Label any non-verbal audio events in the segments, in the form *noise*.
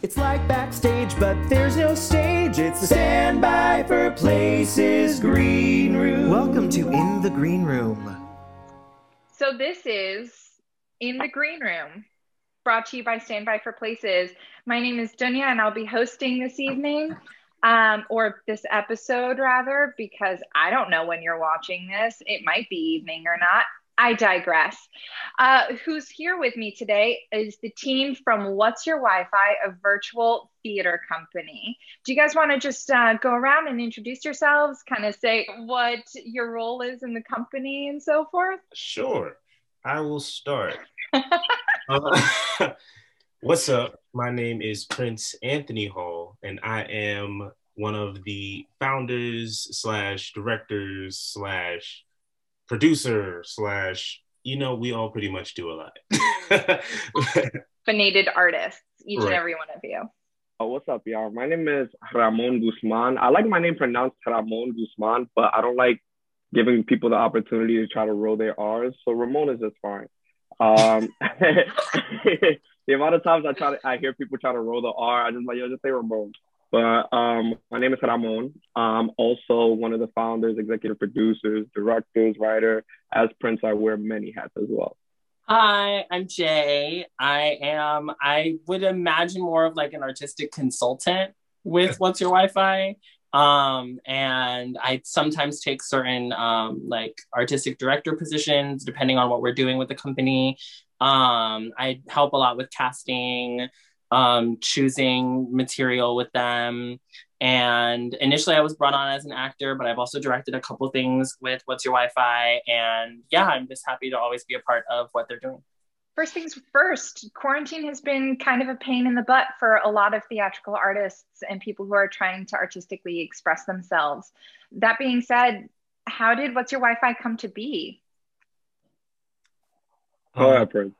It's like backstage, but there's no stage. It's the Standby for Places Green Room. Welcome to In the Green Room. So this is In the Green Room, brought to you by Standby for Places. My name is Dunya, and I'll be hosting this evening, um, or this episode rather, because I don't know when you're watching this. It might be evening or not. I digress. Uh, who's here with me today is the team from What's Your Wi-Fi, a virtual theater company. Do you guys want to just uh, go around and introduce yourselves, kind of say what your role is in the company and so forth? Sure. I will start. *laughs* uh, *laughs* what's up? My name is Prince Anthony Hall, and I am one of the founders slash directors slash producer slash you know we all pretty much do a lot *laughs* Fanated artists each Right. and every one of you Oh, what's up, y'all? My name is Ramon Guzman. I like my name pronounced Ramon Guzman, but I don't like giving people the opportunity to try to roll their R's. So Ramon is just fine. Um, *laughs* *laughs* the amount of times I try to, I hear people try to roll the R, I just like, yo, just say Ramon. But um, my name is Ramon. I'm also one of the founders, executive producers, directors, writer. As Prince, I wear many hats as well. Hi, I'm Jay. I am, I would imagine more of like an artistic consultant with *laughs* What's Your Wi-Fi. Um, and I sometimes take certain um, like artistic director positions depending on what we're doing with the company. Um, I help a lot with casting, um, choosing material with them. And initially, I was brought on as an actor, but I've also directed a couple things with What's Your Wi-Fi. And yeah, I'm just happy to always be a part of what they're doing. first things first quarantine has been kind of a pain in the butt for a lot of theatrical artists and people who are trying to artistically express themselves that being said how did what's your wi-fi come to be Go Um, ahead, *laughs* Prince.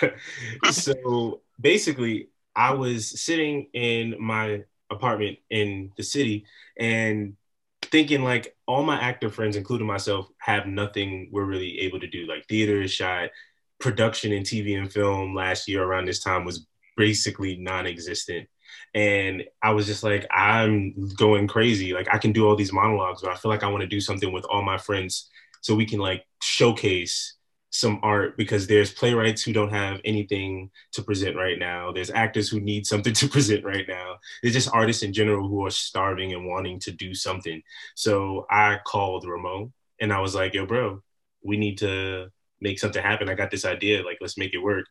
*laughs* *laughs* so basically, I was sitting in my apartment in the city and thinking like all my actor friends, including myself, have nothing we're really able to do. Like theater is shot, production in TV and film last year around this time was basically non-existent. And I was just like, I'm going crazy. Like I can do all these monologues, but I feel like I want to do something with all my friends so we can like showcase some art because there's playwrights who don't have anything to present right now. There's actors who need something *laughs* to present right now. There's just artists in general who are starving and wanting to do something. So I called Ramon and I was like, yo, bro, we need to make something happen. I got this idea. Like, let's make it work.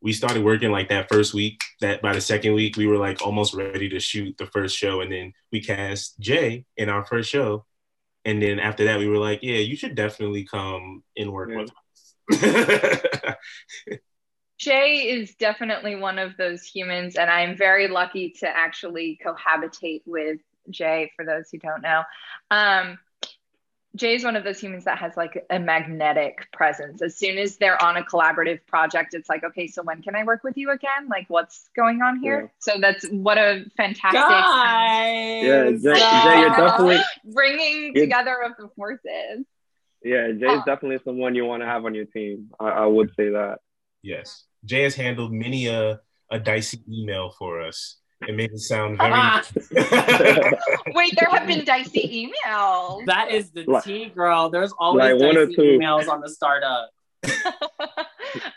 We started working like that first week. That by the second week, we were like almost ready to shoot the first show. And then we cast Jay in our first show. And then after that, we were like, yeah, you should definitely come and work Yeah. with us. *laughs* Jay is definitely one of those humans, and I'm very lucky to actually cohabitate with Jay. For those who don't know, um, Jay is one of those humans that has like a magnetic presence. As soon as they're on a collaborative project, it's like, okay, so when can I work with you again? Like, what's going on here? Yeah. So that's what a fantastic Guys! Yeah, Jay, Jay, you're definitely bringing together of the forces. Yeah, Jay's Oh. definitely someone you want to have on your team. I, I would say that. Yes. Jay has handled many a, a dicey email for us. It made it sound very. Ah, *laughs* Wait, there have been dicey emails. that is the Like- tea, girl. There's always Like one or dicey two. emails on the startup. *laughs*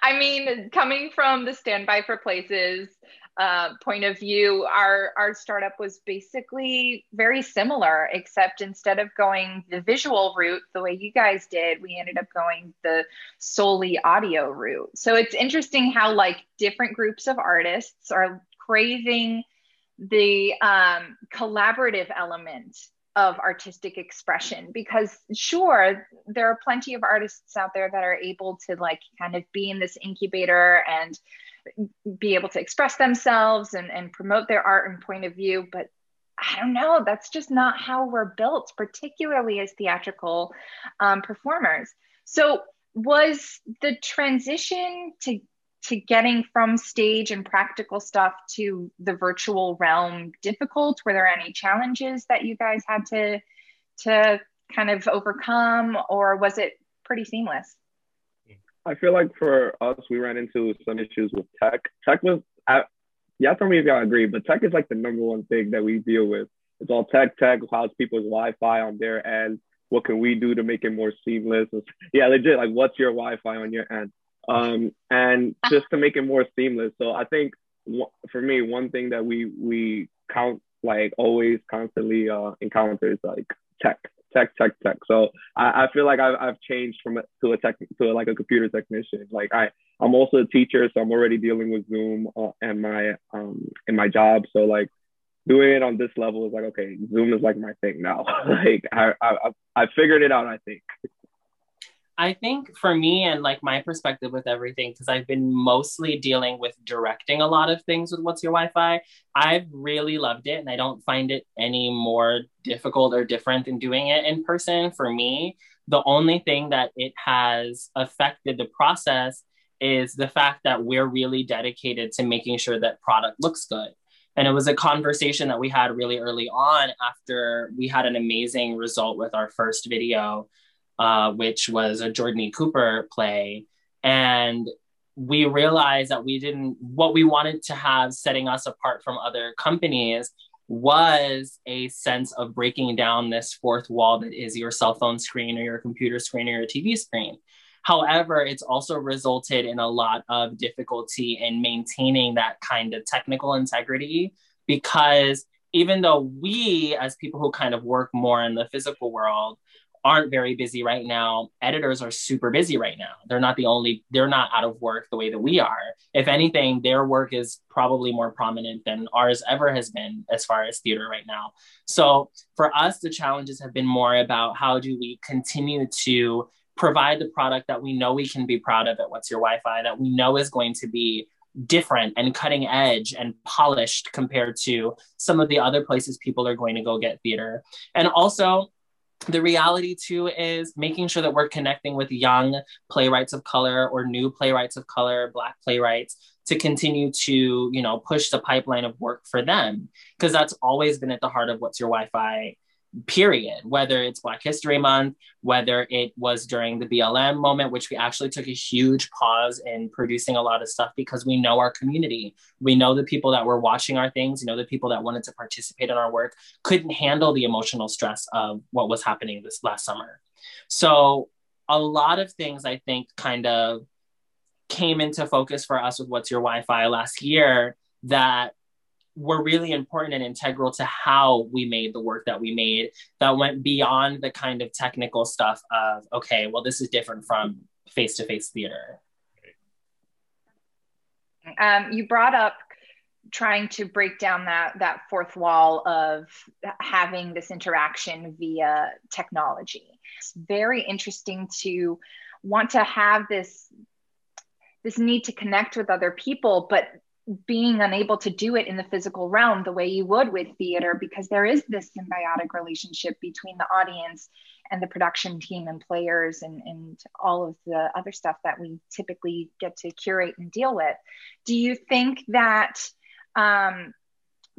I mean, coming from the standby for places uh, point of view, our our startup was basically very similar, except instead of going the visual route the way you guys did, we ended up going the solely audio route. So it's interesting how like different groups of artists are craving the um, collaborative element of artistic expression because sure there are plenty of artists out there that are able to like kind of be in this incubator and be able to express themselves and, and promote their art and point of view but i don't know that's just not how we're built particularly as theatrical um, performers so was the transition to to getting from stage and practical stuff to the virtual realm difficult? Were there any challenges that you guys had to to kind of overcome, or was it pretty seamless? I feel like for us, we ran into some issues with tech. Tech was at yeah, tell me if y'all agree, but tech is like the number one thing that we deal with. It's all tech, tech, how's people's Wi-Fi on their end? What can we do to make it more seamless? Yeah, legit, like what's your Wi-Fi on your end? Um, and just to make it more seamless. So I think for me, one thing that we we count like always constantly uh, encounter is like tech, tech, tech, tech. So I, I feel like I've, I've changed from to a tech to a, like a computer technician. Like I I'm also a teacher, so I'm already dealing with Zoom uh, and my um in my job. So like doing it on this level is like okay, Zoom is like my thing now. *laughs* like I I I figured it out. I think. I think for me and like my perspective with everything, because I've been mostly dealing with directing a lot of things with What's Your Wi Fi, I've really loved it and I don't find it any more difficult or different than doing it in person for me. The only thing that it has affected the process is the fact that we're really dedicated to making sure that product looks good. And it was a conversation that we had really early on after we had an amazing result with our first video uh, which was a Jordan E. Cooper play. And we realized that we didn't, what we wanted to have setting us apart from other companies was a sense of breaking down this fourth wall that is your cell phone screen or your computer screen or your TV screen. However, it's also resulted in a lot of difficulty in maintaining that kind of technical integrity because even though we, as people who kind of work more in the physical world, aren't very busy right now. Editors are super busy right now. They're not the only, they're not out of work the way that we are. If anything, their work is probably more prominent than ours ever has been as far as theater right now. So for us, the challenges have been more about how do we continue to provide the product that we know we can be proud of at What's Your Wi Fi, that we know is going to be different and cutting edge and polished compared to some of the other places people are going to go get theater. And also, the reality too is making sure that we're connecting with young playwrights of color or new playwrights of color black playwrights to continue to you know push the pipeline of work for them because that's always been at the heart of what's your wi-fi period, whether it's Black History Month, whether it was during the BLM moment, which we actually took a huge pause in producing a lot of stuff because we know our community. We know the people that were watching our things, you know, the people that wanted to participate in our work couldn't handle the emotional stress of what was happening this last summer. So, a lot of things I think kind of came into focus for us with What's Your Wi Fi last year that were really important and integral to how we made the work that we made that went beyond the kind of technical stuff of okay well this is different from face-to-face theater. Um, you brought up trying to break down that that fourth wall of having this interaction via technology. It's very interesting to want to have this this need to connect with other people but being unable to do it in the physical realm the way you would with theater because there is this symbiotic relationship between the audience and the production team and players and, and all of the other stuff that we typically get to curate and deal with. Do you think that um,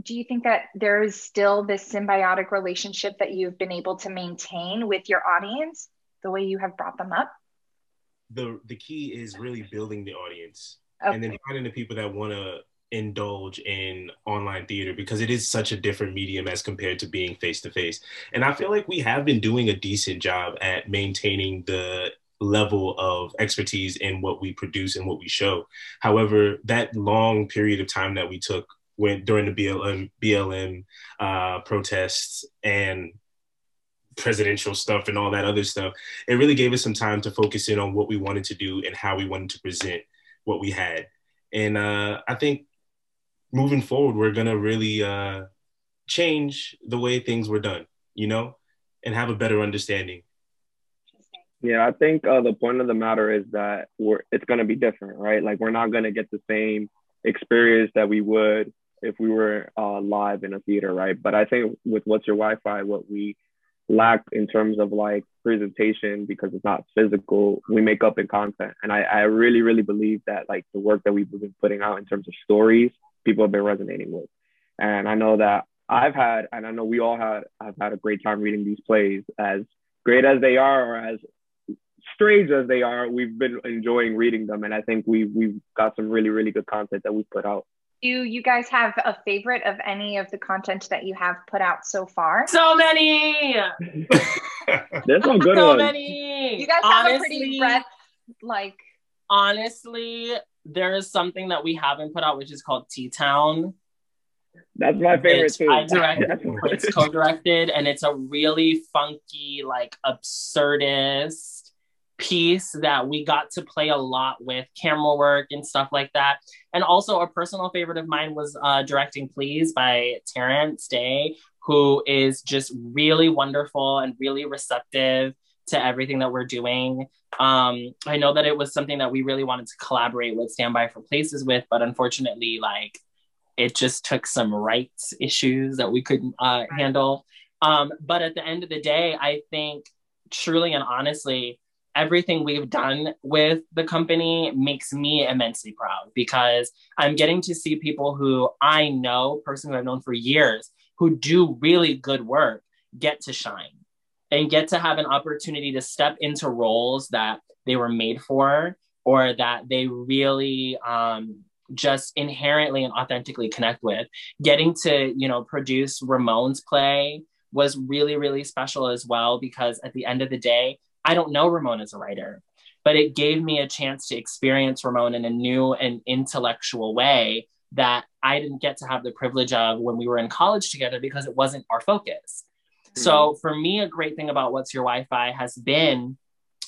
do you think that there is still this symbiotic relationship that you've been able to maintain with your audience the way you have brought them up? The the key is really building the audience okay. and then finding the people that want to indulge in online theater because it is such a different medium as compared to being face to face. And I feel like we have been doing a decent job at maintaining the level of expertise in what we produce and what we show. However, that long period of time that we took when during the BLM BLM uh, protests and presidential stuff and all that other stuff, it really gave us some time to focus in on what we wanted to do and how we wanted to present what we had. And uh, I think moving forward, we're gonna really uh, change the way things were done, you know, and have a better understanding. Yeah, I think uh, the point of the matter is that we're it's gonna be different, right? Like we're not gonna get the same experience that we would if we were uh, live in a theater, right? But I think with what's your Wi-Fi, what we lack in terms of like presentation because it's not physical. We make up in content. And I, I really really believe that like the work that we've been putting out in terms of stories people have been resonating with. And i know that i've had and i know we all had have had a great time reading these plays. As great as they are or as strange as they are we've been enjoying reading them. And i think we we've got some really really good content that we put out Do you guys have a favorite of any of the content that you have put out so far? So many. There's some good so ones. many. You guys have a pretty breadth, like Honestly, there is something that we haven't put out, which is called T Town. That's my favorite Which too. I directed, Prince co-directed, and it's a really funky, like absurdist piece that we got to play a lot with camera work and stuff like that. And also, a personal favorite of mine was uh, directing "Please" by Terrence Day, who is just really wonderful and really receptive to everything that we're doing. Um, I know that it was something that we really wanted to collaborate with Standby for Places with, but unfortunately, like it just took some rights issues that we couldn't uh, handle. Um, but at the end of the day, I think truly and honestly, everything we've done with the company makes me immensely proud because I'm getting to see people who I know, person I've known for years, who do really good work, get to shine and get to have an opportunity to step into roles that they were made for or that they really um, just inherently and authentically connect with. Getting to, you know, produce Ramon's play was really, really special as well because at the end of the day, I don't know Ramon as a writer, but it gave me a chance to experience Ramon in a new and intellectual way that I didn't get to have the privilege of when we were in college together because it wasn't our focus. So hmm. for me, a great thing about What's Your Wi-Fi has been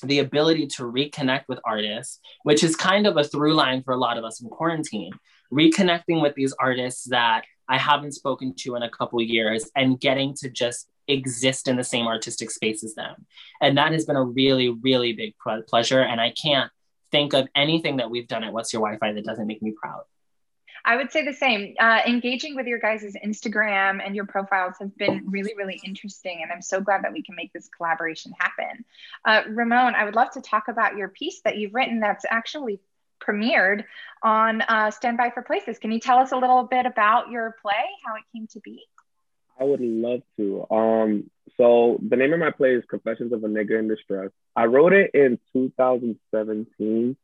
the ability to reconnect with artists, which is kind of a through line for a lot of us in quarantine. Reconnecting with these artists that I haven't spoken to in a couple years and getting to just exist in the same artistic space as them. And that has been a really, really big ple- pleasure. And I can't think of anything that we've done at What's Your Wi-Fi that doesn't make me proud. I would say the same. Uh, engaging with your guys' Instagram and your profiles has been really, really interesting. And I'm so glad that we can make this collaboration happen. Uh, Ramon, I would love to talk about your piece that you've written that's actually premiered on uh, Standby for Places. Can you tell us a little bit about your play, how it came to be? I would love to. Um, so the name of my play is Confessions of a Nigga in Distress. I wrote it in 2017.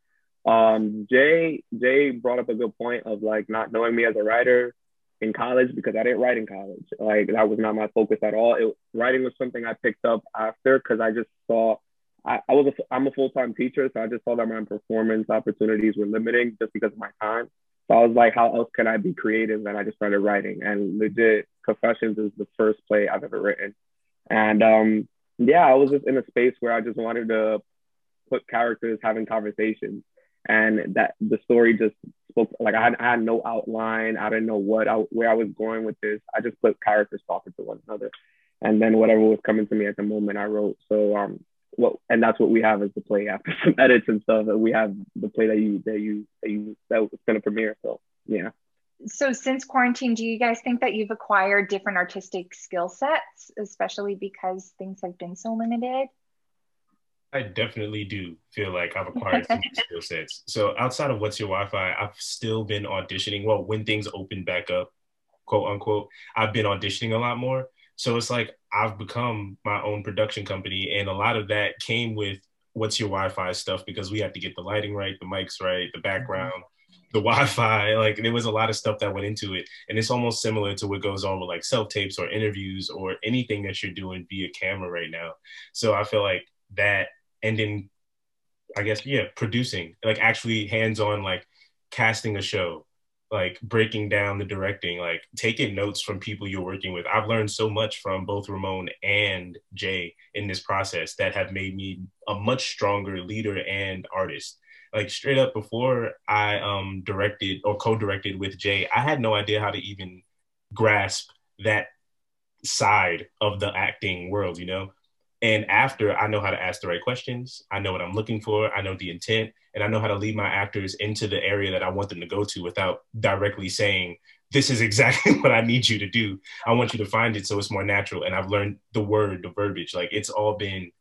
Um, Jay Jay brought up a good point of like not knowing me as a writer in college because I didn't write in college. Like that was not my focus at all. It, writing was something I picked up after because I just saw I, I was a, I'm a full time teacher, so I just saw that my performance opportunities were limiting just because of my time. So I was like, how else can I be creative? And I just started writing. And legit, Confessions is the first play I've ever written. And um, yeah, I was just in a space where I just wanted to put characters having conversations, and that the story just spoke. Like I had, I had no outline. I didn't know what I, where I was going with this. I just put characters talking to one another, and then whatever was coming to me at the moment, I wrote. So um, what and that's what we have as the play after *laughs* some edits and stuff. And we have the play that you that you that you that was going to premiere. So yeah. So since quarantine, do you guys think that you've acquired different artistic skill sets, especially because things have been so limited? I definitely do feel like I've acquired some *laughs* skill sets. So outside of what's your Wi-Fi, I've still been auditioning. Well, when things open back up, quote unquote, I've been auditioning a lot more. So it's like I've become my own production company, and a lot of that came with what's your Wi-Fi stuff because we had to get the lighting right, the mics right, the mm-hmm. background, the Wi-Fi. Like there was a lot of stuff that went into it, and it's almost similar to what goes on with like self tapes or interviews or anything that you're doing via camera right now. So I feel like that, and then I guess yeah, producing like actually hands-on like casting a show like breaking down the directing, like taking notes from people you're working with. I've learned so much from both Ramon and Jay in this process that have made me a much stronger leader and artist. Like straight up before I um directed or co-directed with Jay, I had no idea how to even grasp that side of the acting world, you know? And after I know how to ask the right questions, I know what I'm looking for, I know the intent, and I know how to lead my actors into the area that I want them to go to without directly saying, This is exactly *laughs* what I need you to do. I want you to find it so it's more natural. And I've learned the word, the verbiage. Like it's all been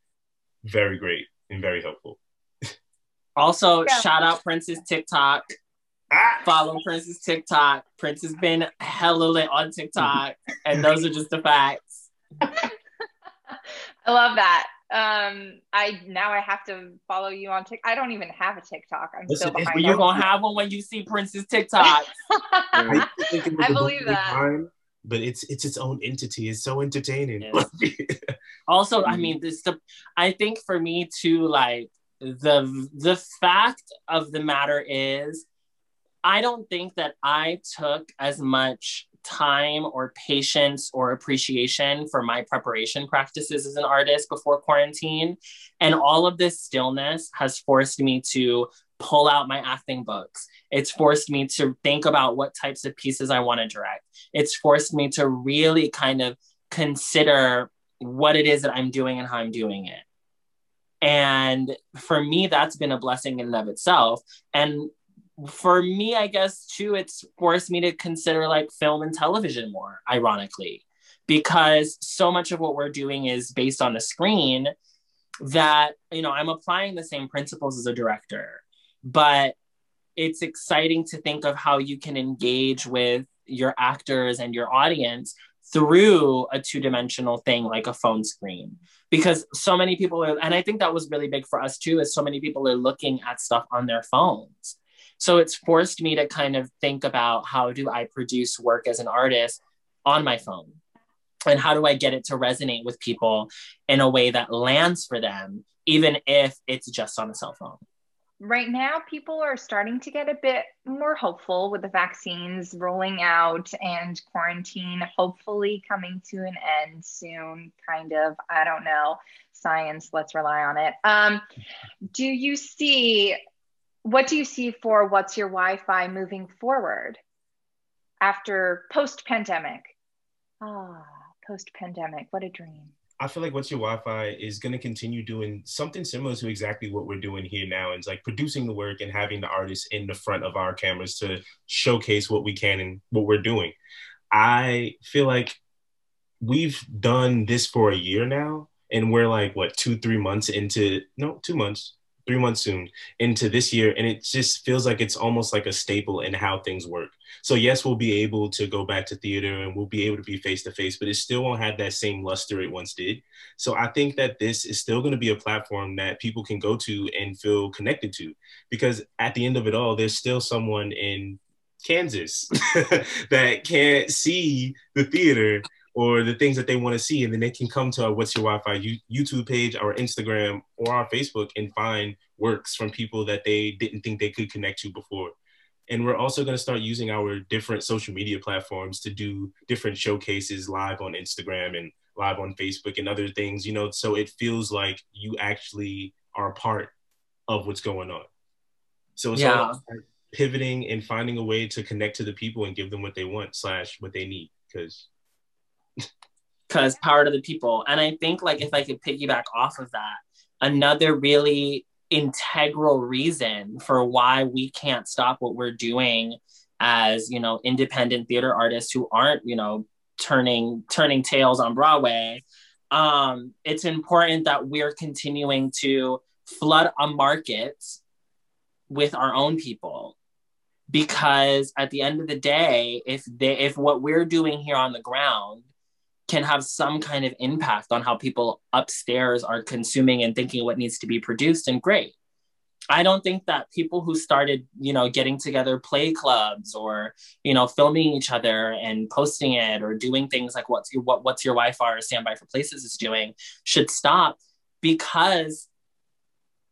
very great and very helpful. Also, Yeah. shout out Prince's TikTok. Ah! Follow Prince's TikTok. Prince has been hella lit on TikTok, and those are just the facts. *laughs* I love that. Um, I now I have to follow you on TikTok. I don't even have a TikTok. I'm Listen, so it's- behind. You're gonna have one when you see Prince's TikTok. *laughs* I used to think it was I a believe that. time, but it's it's its own entity. It's so entertaining. also i mean this the i think for me too like the the fact of the matter is i don't think that i took as much time or patience or appreciation for my preparation practices as an artist before quarantine. And all of this stillness has forced me to pull out my acting books. It's forced me to think about what types of pieces i want to direct. It's forced me to really kind of consider what it is that I'm doing and how I'm doing it. And for me, that's been a blessing in and of itself. And for me, I guess too, it's forced me to consider like film and television more, ironically, because so much of what we're doing is based on the screen that, you know, I'm applying the same principles as a director, but it's exciting to think of how you can engage with your actors and your audience through a two-dimensional thing like a phone screen. Because so many people are and i think that was really big for us too is so many people are looking at stuff on their phones. So it's forced me to kind of think about how do i produce work as an artist on my phone? And how do i get it to resonate with people in a way that lands for them even if it's just on a cell phone right now people are starting to get a bit more hopeful with the vaccines rolling out and quarantine hopefully coming to an end soon kind of. I don't know. Science let's rely on it. Um, do you see what do you see for what's your wi-fi moving forward after post-pandemic? Ah post-pandemic what a dream I feel like What's Your Wi-Fi is going to continue doing something similar to exactly what we're doing here now. It's like producing the work and having the artists in the front of our cameras to showcase what we can and what we're doing. I feel like we've done this for a year now, and we're like what two, three months into no, two months, three months soon into this year, and it just feels like it's almost like a staple in how things work. So yes, we'll be able to go back to theater and we'll be able to be face to face, but it still won't have that same luster it once did. So I think that this is still going to be a platform that people can go to and feel connected to, because at the end of it all, there's still someone in Kansas *laughs* that can't see the theater or the things that they want to see, and then they can come to our What's Your Wi-Fi YouTube page, our Instagram, or our Facebook and find works from people that they didn't think they could connect to before. And we're also going to start using our different social media platforms to do different showcases live on Instagram and live on Facebook and other things, you know, so it feels like you actually are a part of what's going on. So it's Yeah. pivoting and finding a way to connect to the people and give them what they want slash what they need. Because because power to the people. And I think like if I could piggyback off of that, another really integral reason for why we can't stop what we're doing as, you know, independent theater artists who aren't, you know, turning turning tails on Broadway. Um, it's important that we're continuing to flood a market with our own people because at the end of the day if they if what we're doing here on the ground can have some kind of impact on how people upstairs are consuming and thinking what needs to be produced and great. I don't think that people who started you know getting together play clubs or you know filming each other and posting it or doing things like what's your what, what's your wi-fi or standby for places is doing should stop because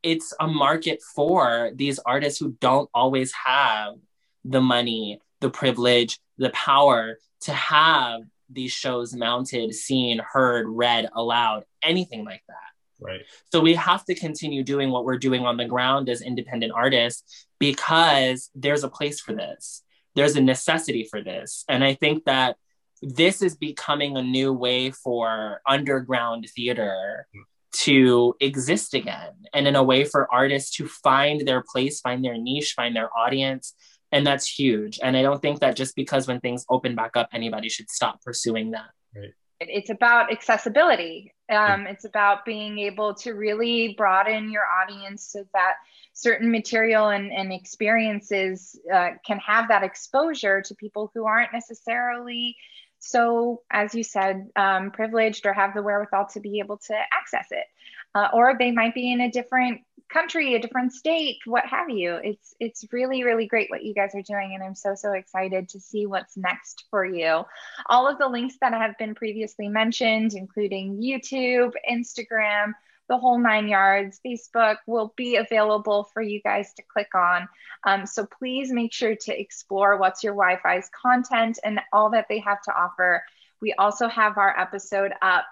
it's a market for these artists who don't always have the money the privilege the power to have these shows mounted, seen, heard, read aloud, anything like that. Right. So we have to continue doing what we're doing on the ground as independent artists because there's a place for this. There's a necessity for this. And I think that this is becoming a new way for underground theater hmm. to exist again and in a way for artists to find their place, find their niche, find their audience, and that's huge. And i don't think that just because when things open back up anybody should stop pursuing that. Right. It's about accessibility. Um, it's about being able to really broaden your audience so that certain material and, and experiences uh, can have that exposure to people who aren't necessarily so as you said um, privileged or have the wherewithal to be able to access it uh, or they might be in a different country, a different state, what have you. It's it's really really great what you guys are doing and I'm so so excited to see what's next for you. All of the links that have been previously mentioned including YouTube, Instagram, the whole nine yards, Facebook will be available for you guys to click on. Um, so please make sure to explore what's your Wi-Fi's content and all that they have to offer. We also have our episode up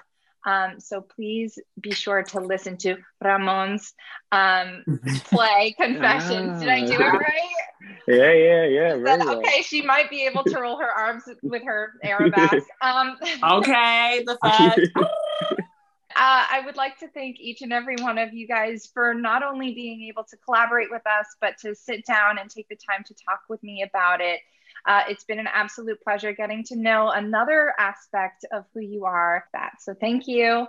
um, so please be sure to listen to Ramon's um, *laughs* play Confessions. Did I do it ah. right? Yeah, yeah, yeah. Very well. Okay, she might be able to roll her arms with her Arabesque. *laughs* Um, *laughs* okay, the fact. Uh, I would like to thank each and every one of you guys for not only being able to collaborate with us, but to sit down and take the time to talk with me about it. Uh, it's been an absolute pleasure getting to know another aspect of who you are. That so thank you.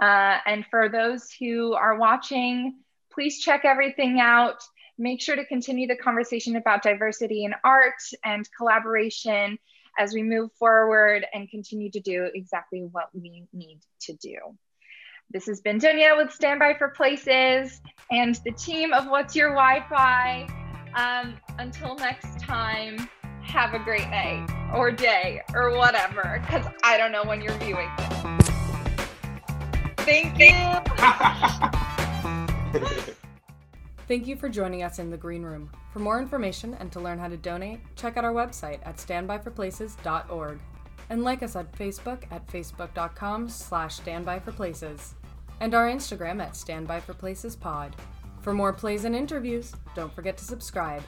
Uh, and for those who are watching, please check everything out. Make sure to continue the conversation about diversity in art and collaboration as we move forward and continue to do exactly what we need to do. This has been Dunya with Standby for Places and the team of What's Your Wi Fi. Um, until next time have a great night or day or whatever, because I don't know when you're viewing this. Thank you. *laughs* Thank you for joining us in the Green Room. For more information and to learn how to donate, check out our website at standbyforplaces.org and like us on Facebook at facebook.com slash standbyforplaces and our Instagram at standbyforplacespod. For more plays and interviews, don't forget to subscribe.